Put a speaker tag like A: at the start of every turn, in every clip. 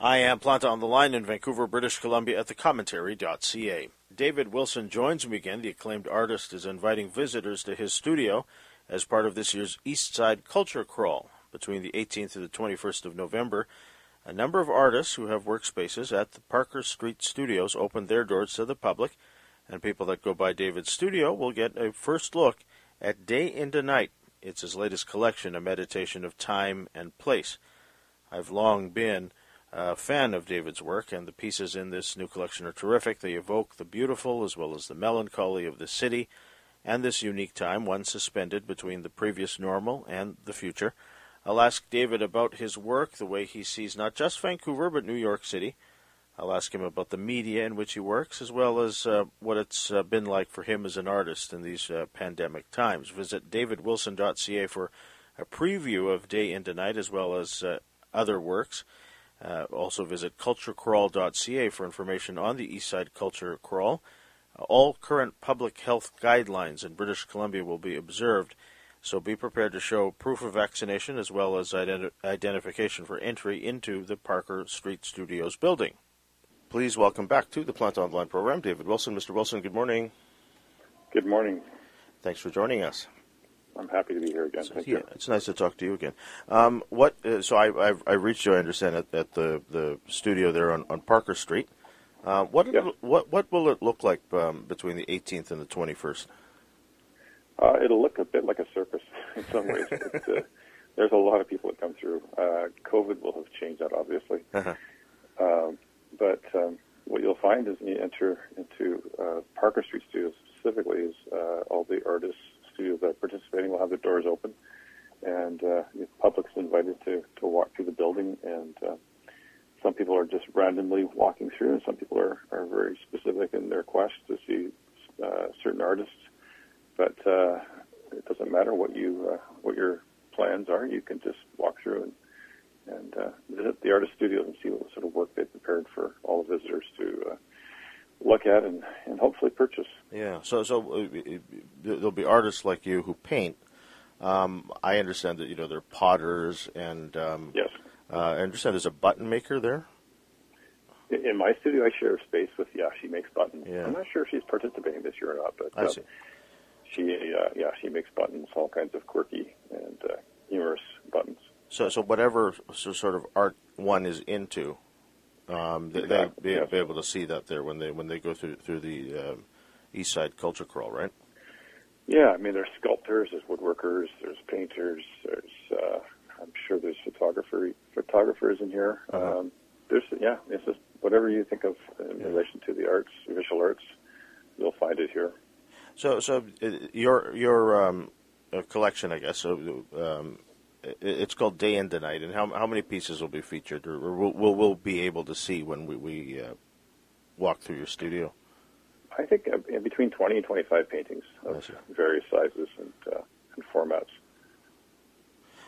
A: I am Planta on the line in Vancouver, British Columbia at thecommentary.ca. David Wilson joins me again. The acclaimed artist is inviting visitors to his studio as part of this year's Eastside Culture Crawl. Between the 18th and the 21st of November, a number of artists who have workspaces at the Parker Street Studios opened their doors to the public, and people that go by David's studio will get a first look at Day into Night. It's his latest collection, a meditation of time and place. I've long been a fan of David's work, and the pieces in this new collection are terrific. They evoke the beautiful as well as the melancholy of the city and this unique time, one suspended between the previous normal and the future. I'll ask David about his work, the way he sees not just Vancouver but New York City. I'll ask him about the media in which he works, as well as uh, what it's uh, been like for him as an artist in these uh, pandemic times. Visit davidwilson.ca for a preview of Day into Night, as well as uh, other works. Uh, also visit culturecrawl.ca for information on the Eastside Culture Crawl. Uh, all current public health guidelines in British Columbia will be observed, so be prepared to show proof of vaccination as well as identi- identification for entry into the Parker Street Studios building. Please welcome back to the Plant Online program, David Wilson. Mr. Wilson, good morning.
B: Good morning.
A: Thanks for joining us.
B: I'm happy to be here again. Thank
A: yeah,
B: you.
A: it's nice to talk to you again. Um, what? Uh, so I, I've, I reached you. I understand at, at the, the studio there on, on Parker Street. Uh, what
B: Yes.
A: what what will it look like um, between the 18th and the 21st?
B: Uh, it'll look a bit like a circus in some ways. uh, there's a lot of people that come through. Uh, COVID will have changed that, obviously.
A: Uh-huh.
B: Um, but um, what you'll find as you enter into uh, Parker Street Studios specifically is uh, all the artists studios that are participating will have their doors open, and uh, the public's invited to, to walk through the building. And uh, some people are just randomly walking through, and some people are, are very specific in their quest to see uh, certain artists. But uh, it doesn't matter what you uh, what your plans are. You can just walk through and and uh, visit the artist studios and see what sort of work they've prepared for all the visitors to uh, look at and, and hopefully purchase.
A: Yeah. So so uh, there'll be artists like you who paint. Um, I understand that you know they're potters, and um,
B: Yes.
A: uh, I understand there's a button maker there.
B: In my studio, I share space with Yeah, she makes buttons.
A: Yeah.
B: I'm not sure if she's participating this year or not, but uh, she uh, yeah she makes buttons, all kinds of quirky and uh, humorous buttons.
A: So so whatever so- sort of art one is into, um, they, they'll
B: Exactly,
A: be, able to see that there when they when they go through through the um, Eastside Culture Crawl, right?
B: Yeah, I mean there's sculptors, there's woodworkers, there's painters, there's uh, I'm sure there's photographer photographers in here.
A: Uh-huh.
B: Um, there's yeah, it's just whatever you think of in
A: Yeah.
B: relation to the arts, visual arts, you'll find it here.
A: So, so uh, your your um, uh, collection, I guess. So, um, it's called Day into Night, and how how many pieces will be featured, or, or will, will we'll be able to see when we we uh, walk through your studio?
B: I think uh, in between 20 and 25 paintings of various sizes and, uh, and formats.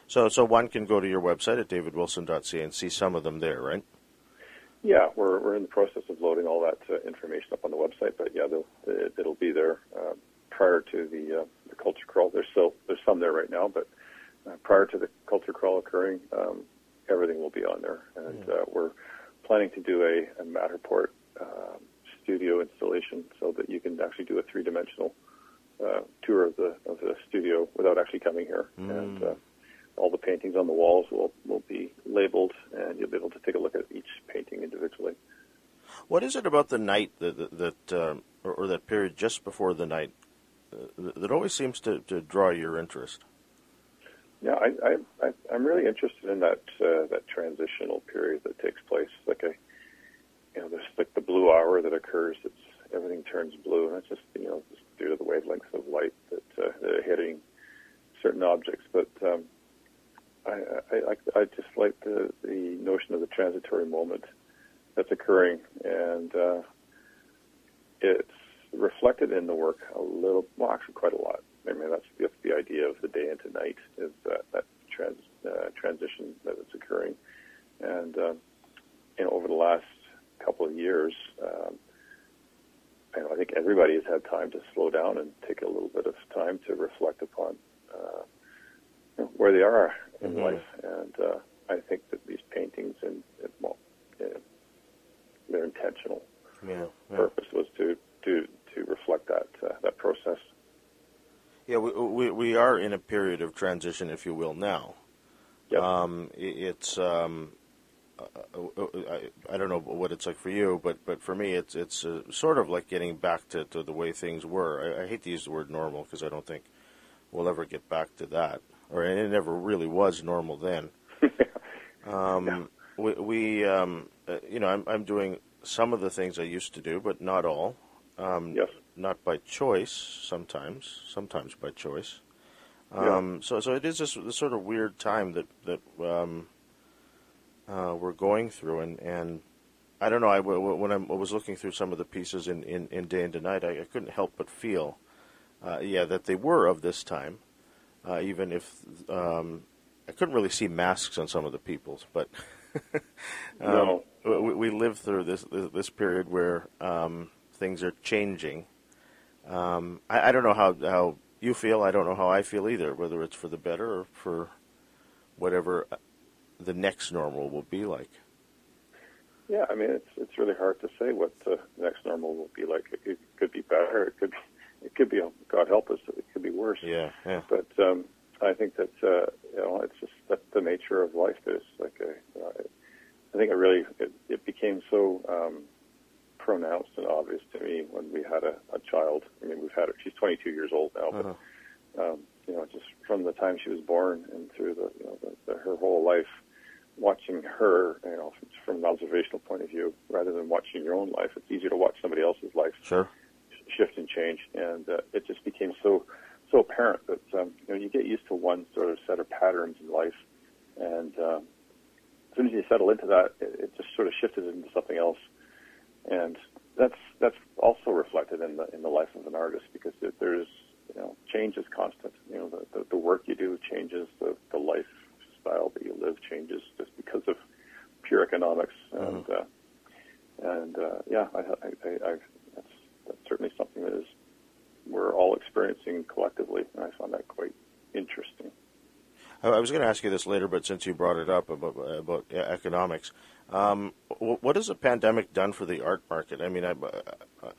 A: So, so one can go to your website at davidwilson.ca and see some of them there, right?
B: Yeah, we're, we're in the process of loading all that uh, information up on the website, but yeah, it, it'll be there uh, prior to the, uh, the culture crawl. There's still there's some there right now, but prior to the culture crawl occurring, um, everything will be on there, and uh, we're planning to do a, a Matterport uh, studio installation so that you can actually do a three dimensional uh, tour of the of the studio without actually coming here, and uh, all the paintings on the walls will will be labeled, and you'll be able to take a look at each painting individually.
A: What is it about the night that that, um, or, or that period just before the night uh, that that always seems to, to draw your interest?
B: Yeah, I, I, I'm really interested in that uh, that transitional period that takes place. Like a, you know, there's like the blue hour that occurs. It's everything turns blue, and it's just you know just due to the wavelengths of light that uh, that are hitting certain objects. But um, I, I, I I just like the the notion of the transitory moment that's occurring, and uh, it's reflected in the work a little, well, actually quite a lot. I mean, that's the, the idea of the day into night is that, that trans, uh, transition that is occurring. And, uh, you know, over the last couple of years, um, I, know, I think everybody has had time to slow down and take a little bit of time to reflect upon uh, you know, where they are in
A: Mhm.
B: life. And uh, I think that these paintings and, well, in intentional
A: Yeah. yeah.
B: purpose was to to to reflect that uh, that process.
A: Yeah, we, we we are in a period of transition, if you will, now.
B: Yep.
A: Um, i- it's um, uh, uh, I, I don't know what it's like for you, but but for me, it's it's uh, sort of like getting back to, to the way things were. I, I hate to use the word normal because I don't think we'll ever get back to that, or it never really was normal then. Um,
B: Yeah.
A: We, we um, uh, you know, I'm I'm doing some of the things I used to do, but not all. Um,
B: yes.
A: Not by choice sometimes, sometimes by choice.
B: Yeah.
A: Um, So, so it is this, this sort of weird time that that um, uh, we're going through, and, and I don't know. I, when I was looking through some of the pieces in, in, in Day and Night, I, I couldn't help but feel, uh, yeah, that they were of this time, uh, even if um, I couldn't really see masks on some of the people's, but. um,
B: No.
A: we, we live through this this, this period where um, things are changing. Um, I, I don't know how how you feel. I don't know how I feel either. Whether it's for the better or for whatever uh, the next normal will be like.
B: Yeah, I mean, it's it's really hard to say what the next normal will be like. It, it could be better. It could be, it could be God help us. It could be worse.
A: Yeah, yeah,
B: But um, I think that uh, you know it's just that's the nature of life. Is like a, you know, I think it really it, it became so um, pronounced and obvious to me when we had a, a child. I mean, we've had her. She's 22 years old now,
A: uh-huh.
B: but um, you know, just from the time she was born and through the you know the, the, her whole life, watching her, you know, from, from an observational point of view, rather than watching your own life, it's easier to watch somebody else's life
A: sure.
B: shift and change, and uh, it just became so so apparent that um, you know you get used to one sort of set of patterns in life, and um, as soon as you settle into that, it, it just sort of shifted into something else, and that's that's also reflected in the in the life of an artist because there's you know change is constant. You know the, the the work you do changes, the the lifestyle that you live changes just because of pure economics, and uh, and uh, yeah, I, I, I, I've, that's that's certainly something that is we're all experiencing collectively, and I found that quite interesting.
A: I, I was going to ask you this later, but since you brought it up about about uh, economics, um, what has the pandemic done for the art market? I mean, I,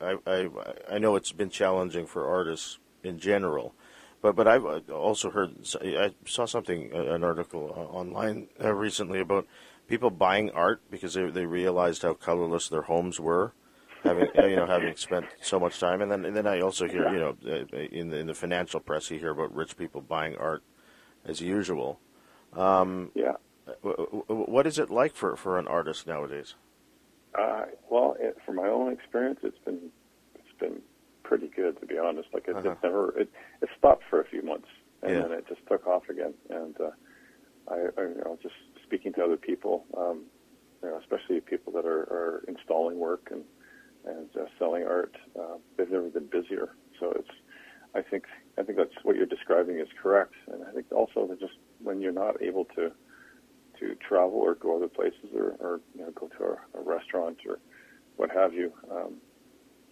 A: I, I, I know it's been challenging for artists in general, but but I've uh, also heard I saw something uh, an article uh, online recently about people buying art because they they realized how colorless their homes were. having you know having spent so much time, and then and then I also hear you know in the in the financial press you hear about rich people buying art as usual. Um,
B: Yeah.
A: What is it like for, for an artist nowadays?
B: Uh, well, it, from my own experience, it's been it's been pretty good to be honest. Like it,
A: Uh-huh.
B: never it, it stopped for a few months and
A: Yeah.
B: then it just took off again. And uh, I, I you know just speaking to other people, um, you know, especially people that are, are installing work and and uh, selling art, uh, they've never been busier. So it's I think I think that's what you're describing is correct. And I think also that just when you're not able to to travel or go other places or, or you know, go to a, a restaurant or what have you, um,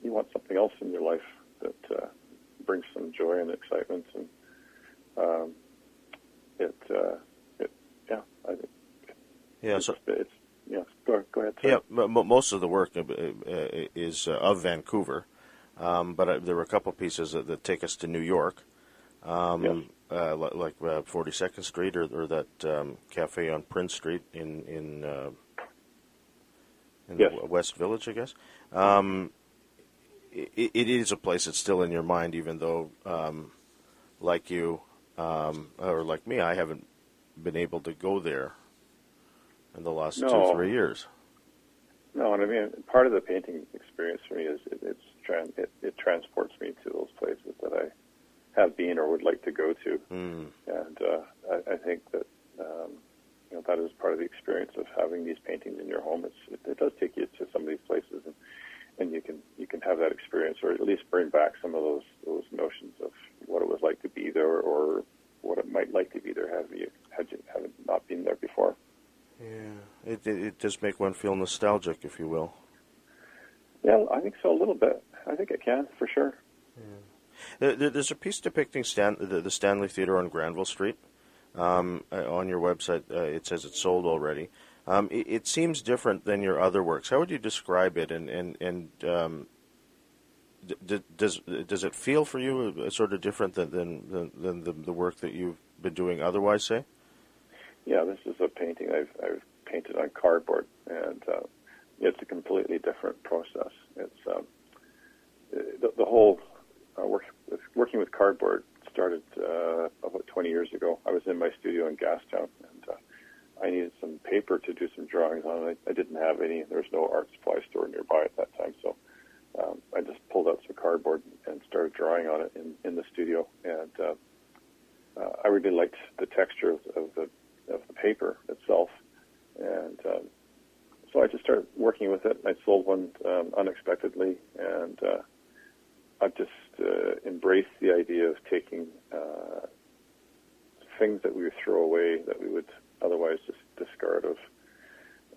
B: you want something else in your life that uh, brings some joy and excitement, and um, it, uh, it, yeah, I think
A: Yeah,
B: it's,
A: so
B: it's yeah. Go, go ahead. sorry.
A: yeah, m- m- most of the work uh, uh, is uh, of Vancouver, um, but uh, there were a couple pieces that, that take us to New York, um,
B: Yes.
A: uh, li- like uh, 42nd Street or, or that um, cafe on Prince Street in in uh, in
B: Yes.
A: West Village, I guess. Um, it, it is a place that's still in your mind, even though, um, like you um, or like me, I haven't been able to go there in the last two
B: No.
A: three years.
B: No, and I mean part of the painting experience for me is it, it's it, it transports me to those places that I have been or would like to go to.
A: Mm.
B: and uh, I, I think that um, you know that is part of the experience of having these paintings in your home. It's, it, it does take you to some of these places, and, and you can you can have that experience, or at least bring back some of those those notions of what it was like to be there, or what it might like to be there had you had you had not been there before.
A: Yeah, it, it it does make one feel nostalgic, if you will.
B: Yeah, I think so a little bit. I think it can for sure.
A: There, there- there's a piece depicting Stan, the, Stanley Theater on Granville Street. Um, uh, on your website, uh, it says it's sold already. Um, it, it, seems different than your other works. How would you describe it? And and and um, d- does does it feel for you uh, sort of different than than, than the, the work that you've been doing otherwise? Say.
B: Yeah, this is a painting I've I've painted on cardboard, and uh, it's a completely different process. It's um, the, the whole uh, work, working with cardboard started uh, about 20 years ago. I was in my studio in Gastown, and uh, I needed some paper to do some drawings on. I, I didn't have any. There was no art supply store nearby at that time, so um, I just pulled out some cardboard and started drawing on it in, in the studio. And uh, uh, I really liked the texture of, of the of the paper itself, and um, so I just started working with it. I sold one um, unexpectedly, and uh, I've just uh, embraced the idea of taking uh, things that we throw away that we would otherwise just discard of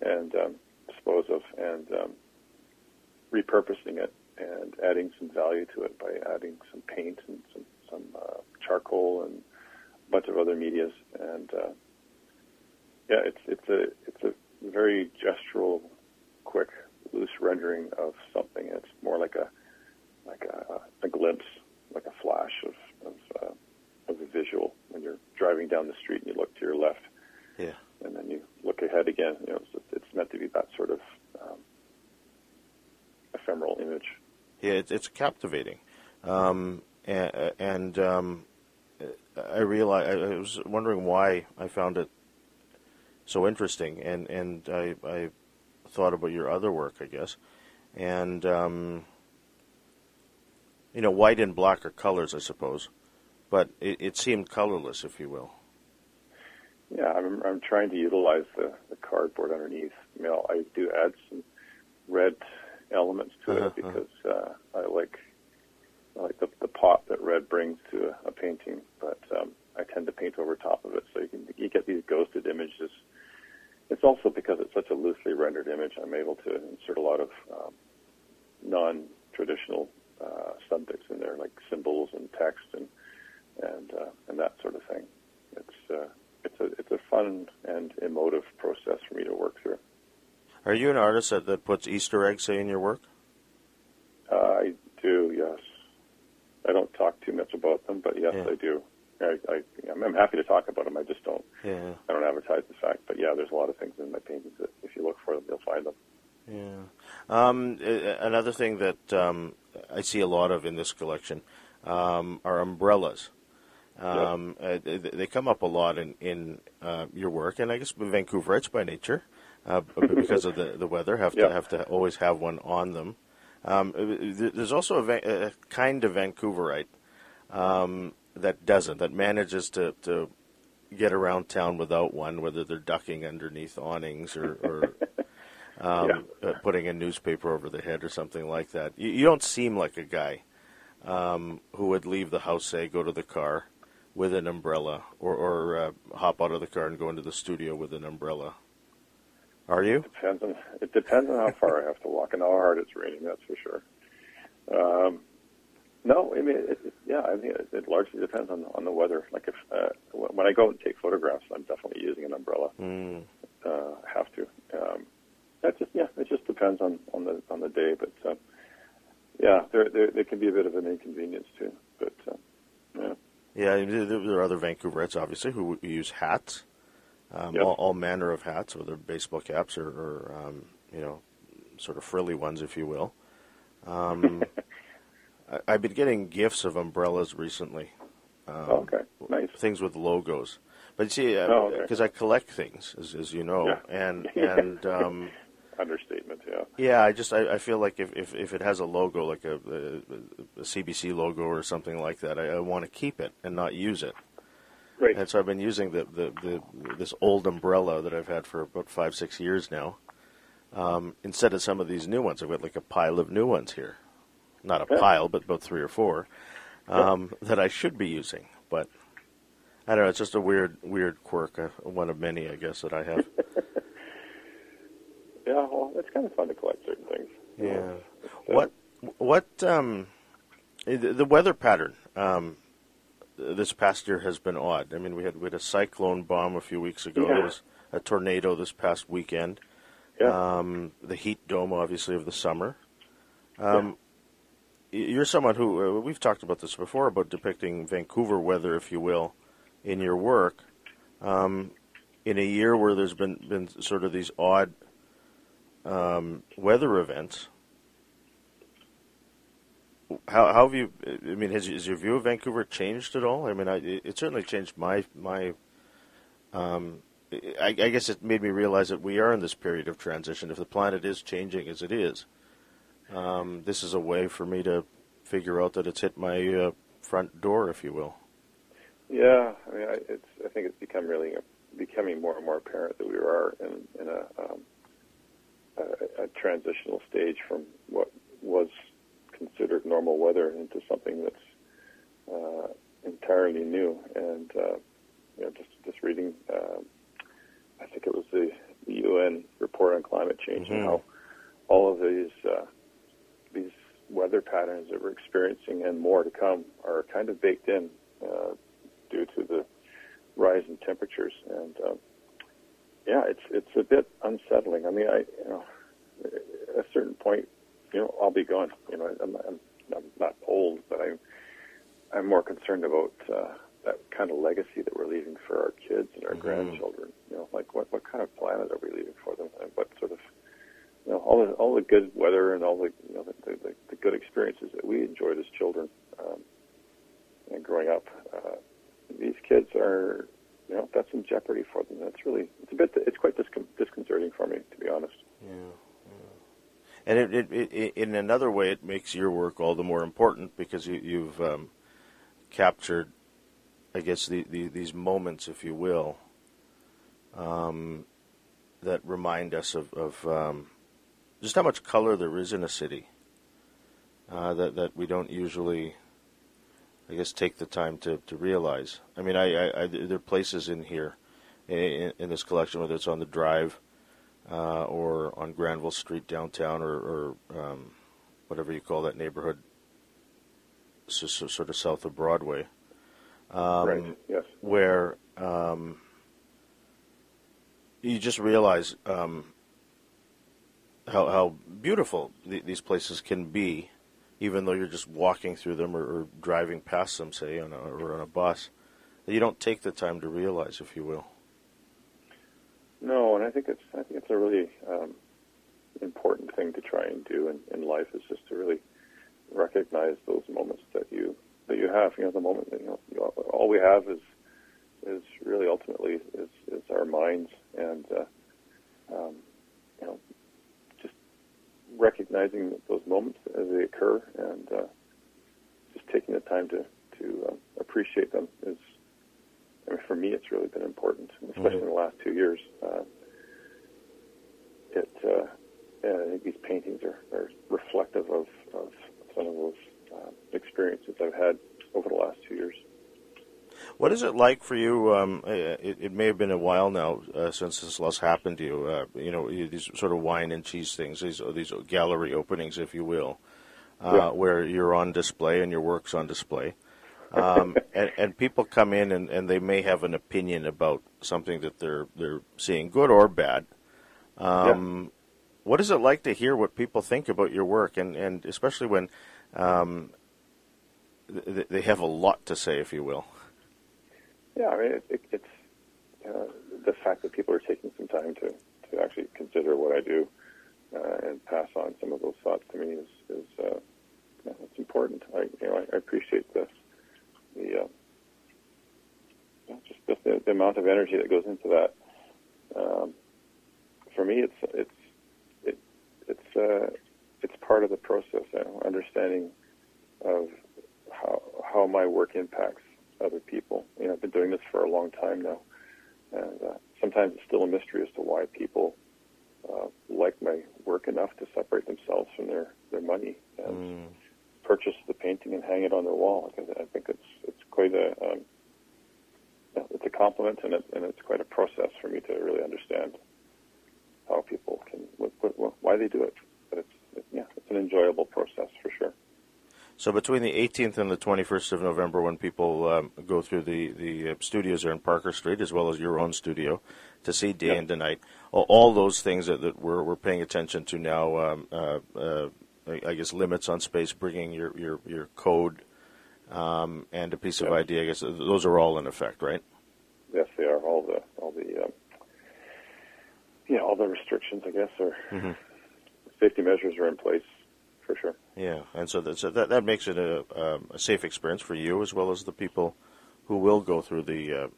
B: and um, dispose of, and um, repurposing it and adding some value to it by adding some paint and some some uh, charcoal and a bunch of other medias. And uh, yeah, it's it's a it's a very gestural, quick, loose rendering of something. It's more like a like a, a glimpse, like a flash of of, uh, of a visual when you're driving down the street and you look to your left.
A: Yeah.
B: And then you look ahead again. You know, it's, it's meant to be that sort of um, ephemeral image.
A: Yeah, it's, it's captivating, um, and, and um, I realized I was wondering why I found it so interesting, and and I, I thought about your other work, I guess, and um, you know, white and black are colors, I suppose, but it, it seemed colorless, if you will.
B: Yeah, I'm, I'm trying to utilize the, the cardboard underneath. You know, I do add some red elements to uh-huh, it uh-huh. because uh, I like I like the, the pop that red brings to a, a painting, but um, I tend to paint over top of it, so you can you get these ghosted images. It's also because it's such a loosely rendered image. I'm able to insert a lot of um, non-traditional uh, subjects in there, like symbols and text and and uh, and that sort of thing. It's uh, it's a it's a fun and emotive process for me to work through.
A: Are you an artist that, that puts Easter eggs, say, in your work?
B: Uh, I do, yes. I don't talk too much about them, but yes, yeah. I do. I, I, I'm happy to talk about them. I just don't.
A: Yeah.
B: I don't advertise the fact, but yeah, there's a lot of things in my paintings that if you look for them, you'll find them.
A: Yeah. Um, another thing that um, I see a lot of in this collection um, are umbrellas. Um, yep. uh, they come up a lot in in uh, your work, and I guess Vancouverites by nature uh, because of the, the weather. Have to have to always have one on them. Um, there's also a, a, kind of Vancouverite um, that doesn't, that manages to, to get around town without one, whether they're ducking underneath awnings or, or um, yeah. uh, putting a newspaper over the head or something like that. You, you don't seem like a guy um, who would leave the house, say, go to the car with an umbrella, or, or uh, hop out of the car and go into the studio with an umbrella. Are you?
B: It depends on it depends on how far I have to walk and how hard it's raining. That's for sure. Um, no, I mean, it, it, yeah, I mean, it, it largely depends on on the weather. Like if uh, when I go and take photographs, I'm definitely using an umbrella.
A: Mm.
B: Uh, have to. Um, that just yeah, it just depends on on the on the day. But uh, yeah, there, there there can be a bit of an inconvenience too. But uh, yeah.
A: Yeah, there are other Vancouverites, obviously, who use hats um, yep. all, all, manner of hats, whether baseball caps or, or um, you know, sort of frilly ones, if you will. Um, I, have been getting gifts of umbrellas recently.
B: Um, oh, okay, nice.
A: Things with logos, but see, because uh, oh, okay. I collect things, as, as you know,
B: yeah.
A: and and um,
B: understatement, yeah.
A: Yeah, I just I, I feel like if, if, if it has a logo like a, a, a CBC logo or something like that, I, I want to keep it and not use it.
B: Right.
A: And so I've been using the, the, the this old umbrella that I've had for about five six years now. Um, instead of some of these new ones, I've got like a pile of new ones here. Not a yeah. pile, but about three or four um, yeah. that I should be using. But I don't know. It's just a weird weird quirk, uh, one of many, I guess, that I have.
B: yeah, well, it's kind of fun to collect certain things.
A: Yeah. What what um, the weather pattern? Um, this past year has been odd. I mean, we had we had a cyclone bomb a few weeks ago.
B: Yeah.
A: It was a tornado this past weekend.
B: Yeah.
A: Um, the heat dome, obviously, of the summer. Um, You're someone who uh, we've talked about this before about depicting Vancouver weather, if you will, in your work. Um, in a year where there's been been sort of these odd um, weather events, how, how have you? I mean, has, has your view of Vancouver changed at all? I mean, I, it certainly changed my my. Um, I, I guess it made me realize that we are in this period of transition. If the planet is changing as it is, um, this is a way for me to figure out that it's hit my uh, front door, if you will.
B: Yeah, I mean, I, it's. I think it's become really becoming more and more apparent that we are in, in a, um, a, a transitional stage from what was considered normal weather into something that's uh, entirely new. And uh, you know, just just reading, uh, I think it was the, the UN report on climate change
A: Mhm.
B: and how all of these uh, these weather patterns that we're experiencing and more to come are kind of baked in uh, due to the rise in temperatures. And um, yeah, it's it's a bit unsettling. I mean, I you know, at a certain point, you know, I'll be gone. You know, I'm, I'm, I'm not old, but I'm I'm more concerned about uh, that kind of legacy that we're leaving for our kids and our
A: Mhm.
B: grandchildren. You know, like what what kind of planet are we leaving for them, and what sort of you know all the all the good weather and all the you know the, the, the good experiences that we enjoyed as children um, and growing up. Uh, these kids are you know that's in jeopardy for them. That's really it's a bit it's quite discon- disconcerting for me to be honest.
A: Yeah. And it, it, it, in another way, it makes your work all the more important because you, you've um, captured, I guess, the, the, these moments, if you will, um, that remind us of, of um, just how much color there is in a city uh, that that we don't usually, I guess, take the time to, to realize. I mean, I, I, I there are places in here, in, in this collection, whether it's on the drive uh, or on Granville Street downtown, or, or um, whatever you call that neighborhood, so, so, sort of south of Broadway, um,
B: right? Yes.
A: where um, you just realize um, how, how beautiful th- these places can be, even though you're just walking through them or, or driving past them, say, on a, or on a bus. That you don't take the time to realize, if you will.
B: No, and I think it's I think it's a really um, important thing to try and do in, in life is just to really recognize those moments that you that you have. You know, the moment that you know you, all we have is is really ultimately is, is our minds, and uh, um, you know, recognizing those moments as they occur, and uh, just taking the time to to uh, appreciate them is I mean, for me, it's really been important, especially in the last two years. Uh, it, uh, and I think these paintings are, are reflective of, of some of those uh, experiences I've had over the last two years.
A: What is it like for you? Um, it, it may have been a while now uh, since this last happened to you. Uh, you know, these sort of wine and cheese things, these these gallery openings, if you will, uh,
B: Yeah.
A: where you're on display and your work's on display. Um, and, and people come in and, and they may have an opinion about something that they're they're seeing, good or bad. Um, What is it like to hear what people think about your work, and, and especially when um, th- they have a lot to say, if you will?
B: Yeah, I mean, it, it, it's uh, the fact that people are taking some time to, to actually consider what I do uh, and pass on some of those thoughts to me is, is uh, yeah, it's important. I, you know, I, I appreciate the the uh, just the, the, the amount of energy that goes into that. Um, for me, it's it's it, it's uh, it's part of the process. You know, understanding of how how my work impacts other people. You know, I've been doing this for a long time now, and uh, sometimes it's still a mystery as to why people uh, like my work enough to separate themselves from their their money and
A: Mm.
B: purchase the painting and hang it on their wall. Because I think it's it's quite a um, yeah, it's a compliment and it, and it's quite a process for me to really understand how people can what, what, what, why they do it. But it's it, yeah, it's an enjoyable process for sure.
A: So between the 18th and the 21st of November, when people um, go through the the uh, studios there in Parker Street, as well as your own studio, to see day
B: Yeah.
A: and to night, all, all those things that, that we're we're paying attention to now. Um, uh, uh, I guess limits on space, bringing your your your code, um, and a piece of
B: Yeah.
A: ID. I guess those are all in effect, right?
B: Yes, they are. All the all the um, yeah, all the restrictions, I guess, are
A: Mhm.
B: safety measures are in place for sure.
A: Yeah, and so that so that, that makes it a, um, a safe experience for you as well as the people who will go through the uh,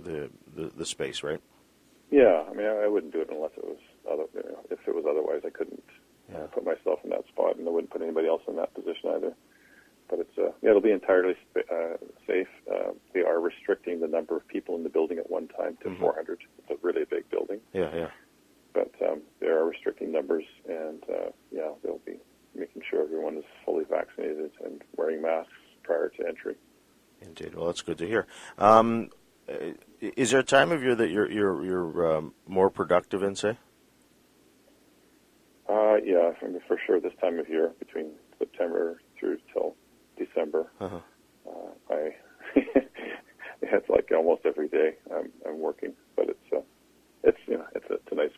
A: the, the the space, right?
B: Yeah, I mean, I, I wouldn't do it unless it was other. You know, if it was otherwise, I couldn't
A: Yeah.
B: uh, put myself in that spot, and I wouldn't put anybody else in that position either. But it's uh, yeah, it'll be entirely sp- uh, safe. Uh, they are restricting the number of people in the building at one time to
A: Mhm.
B: 400. It's a really big building,
A: Yeah, yeah.
B: but um, they are restricting numbers, and uh, yeah, they'll be making sure everyone is fully vaccinated and wearing masks prior to entry.
A: Indeed. Well, that's good to hear. Um, is there a time of year that you're you're you're um, more productive in, say?
B: Uh, yeah, I mean, for sure. This time of year, between September through till December,
A: Uh-huh.
B: uh, I it's like almost every day I'm, I'm working, but it's uh, it's you know it's a, it's a nice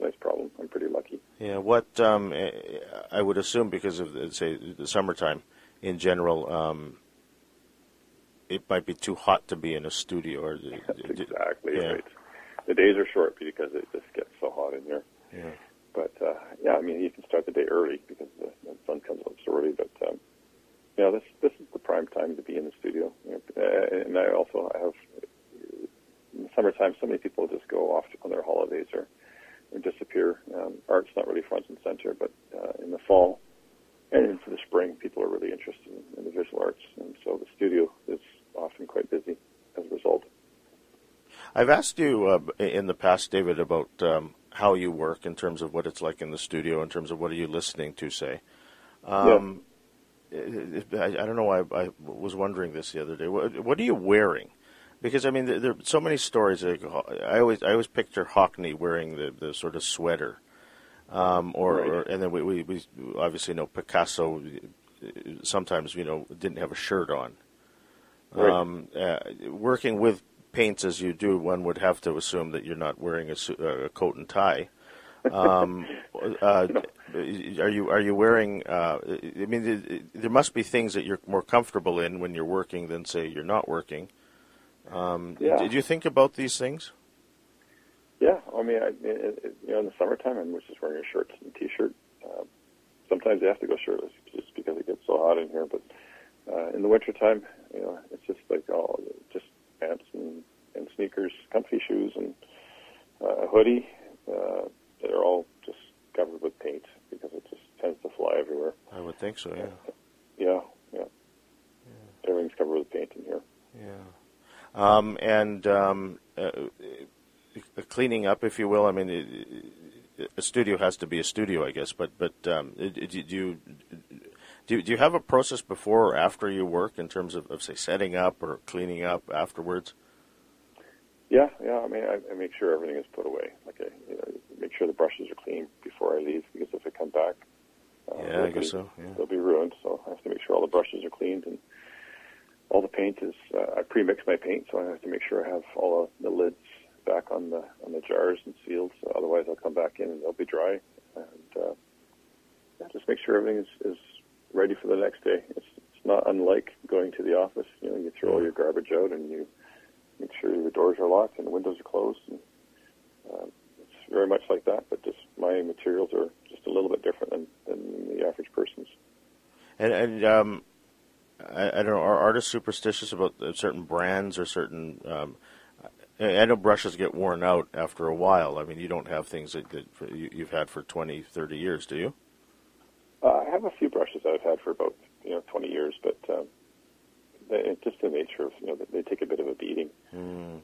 B: nice problem. I'm pretty lucky.
A: Yeah. What um, eh, I would assume because of say the summertime in general, um, it might be too hot to be in a studio. Or
B: That's exactly
A: yeah.
B: right. The days are short because it just gets so hot in here.
A: yeah.
B: But uh, yeah, I mean, you can start the day early because the, the sun comes up so early. But um, you know, this this is the prime time to be in the studio. Uh, and I also have in the summertime, so many people just go off on their holidays or, or disappear. Um, art's not really front and center, but uh, in the fall and into the spring, people are really interested in, in the visual arts, and so the studio is often quite busy as a result.
A: I've asked you uh, in the past, David, about um, how you work in terms of what it's like in the studio, in terms of what are you listening to, say. Um, I, I don't know why I, I was wondering this the other day. What, what are you wearing? Because I mean, there, there are so many stories. I always, I always picture Hockney wearing the, the sort of sweater, um, or,
B: Right.
A: or and then we, we, we obviously know Picasso. uh, Sometimes you know didn't have a shirt on.
B: Right.
A: Um, uh, working with paints as you do, one would have to assume that you're not wearing a, su- uh, a coat and tie. Um, uh, are you are you wearing? Uh, I mean, there must be things that you're more comfortable in when you're working than say you're not working. Um,
B: Yeah.
A: Did you think about these things?
B: Yeah, I mean, I, it, it, you know, in the summertime, I'm just wearing a shirt and t-shirt. Uh, sometimes you have to go shirtless just because it gets so hot in here. But uh, in the wintertime, you know, it's just like all just pants and, and sneakers, comfy shoes, and uh, a hoodie. Uh, they're all just covered with paint because it just tends to fly everywhere.
A: I would think so. Yeah.
B: Yeah, yeah. Everything's covered with paint in here.
A: Yeah. Um, and um, uh, uh, cleaning up, if you will. I mean, it, a studio has to be a studio, I guess. But but um, do you do, you- do you have a process before or after you work in terms of, of say setting up or cleaning up afterwards?
B: Yeah, yeah. I mean, I, I make sure everything is put away. Like, I, you know, make sure the brushes are clean before I leave because if I come back, uh,
A: Yeah, I guess
B: be-
A: so. Yeah.
B: They'll be ruined. So I have to make sure all the brushes are cleaned and all the paint is. Uh, I pre-mix my paint, so I have to make sure I have all the lids back on the on the jars and sealed. So otherwise, I'll come back in and they'll be dry. And uh, yeah, just make sure everything is, is ready for the next day. It's, it's not unlike going to the office. You know, you throw all your garbage out and you make sure the doors are locked and the windows are closed. And, uh, it's very much like that, but just my materials are just a little bit different than, than the average person's.
A: And and um, I, I don't know. Are artists superstitious about uh, certain brands or certain? Um, I know brushes get worn out after a while. I mean, you don't have things that, that you, you've had for 20, 30 years, do you?
B: Uh, I have a few brushes I've had for about you know 20 years, but um, they, it's just the nature of you know they take a bit of a beating.
A: Mm.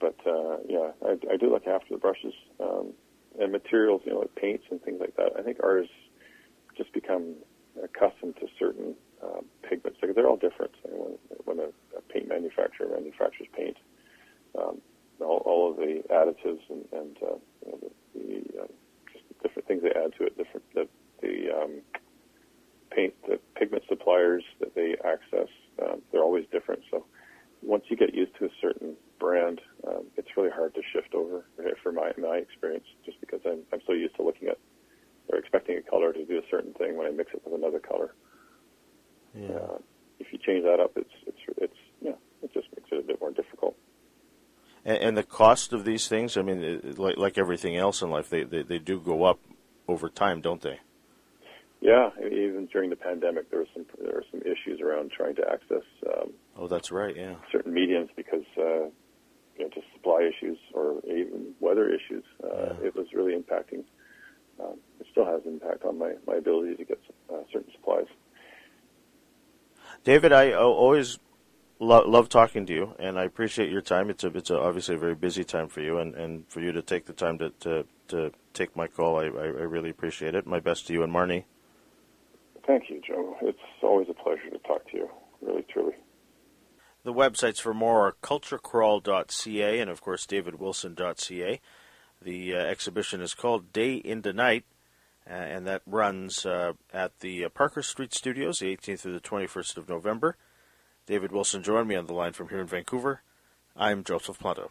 B: But uh, yeah, I, I do look after the brushes um, and materials, you know, like paints and things like that. I think ours just become accustomed to certain uh, pigments. Like they're all different. I mean, when, when a, a paint manufacturer manufactures paint, um, all, all of the additives and, and uh, you know, the, the uh, just different things they add to it, different the, the um, paint, the pigment suppliers that they access, um, they're always different. So once you get used to a certain brand, um, it's really hard to shift over. For my my experience, just because I'm I'm so used to looking at or expecting a color to do a certain thing when I mix it with another color.
A: Yeah. Uh,
B: if you change that up, it's it's it's yeah, it just makes it a bit more difficult.
A: And, and the cost of these things, I mean, it, like like everything else in life, they, they they do go up over time, don't they?
B: Yeah, even during the pandemic, there was some there were some issues around trying to access. Um,
A: oh, that's right. Yeah,
B: certain mediums because uh, you know, just supply issues or even weather issues. Uh, yeah. It was really impacting. Um, it still has impact on my my ability to get uh, certain supplies.
A: David, I always lo- love talking to you, and I appreciate your time. It's a, it's a, obviously a very busy time for you, and, and for you to take the time to, to, to take my call, I, I, I really appreciate it. My best to you and Marnie.
B: Thank you, Joe. It's always a pleasure to talk to you, really, truly.
A: The websites for more are culturecrawl.ca and, of course, davidwilson.ca. The uh, exhibition is called Day into Night, uh, and that runs uh, at the uh, Parker Street Studios, the 18th through the 21st of November. David Wilson joined me on the line from here in Vancouver. I'm Joseph Planta.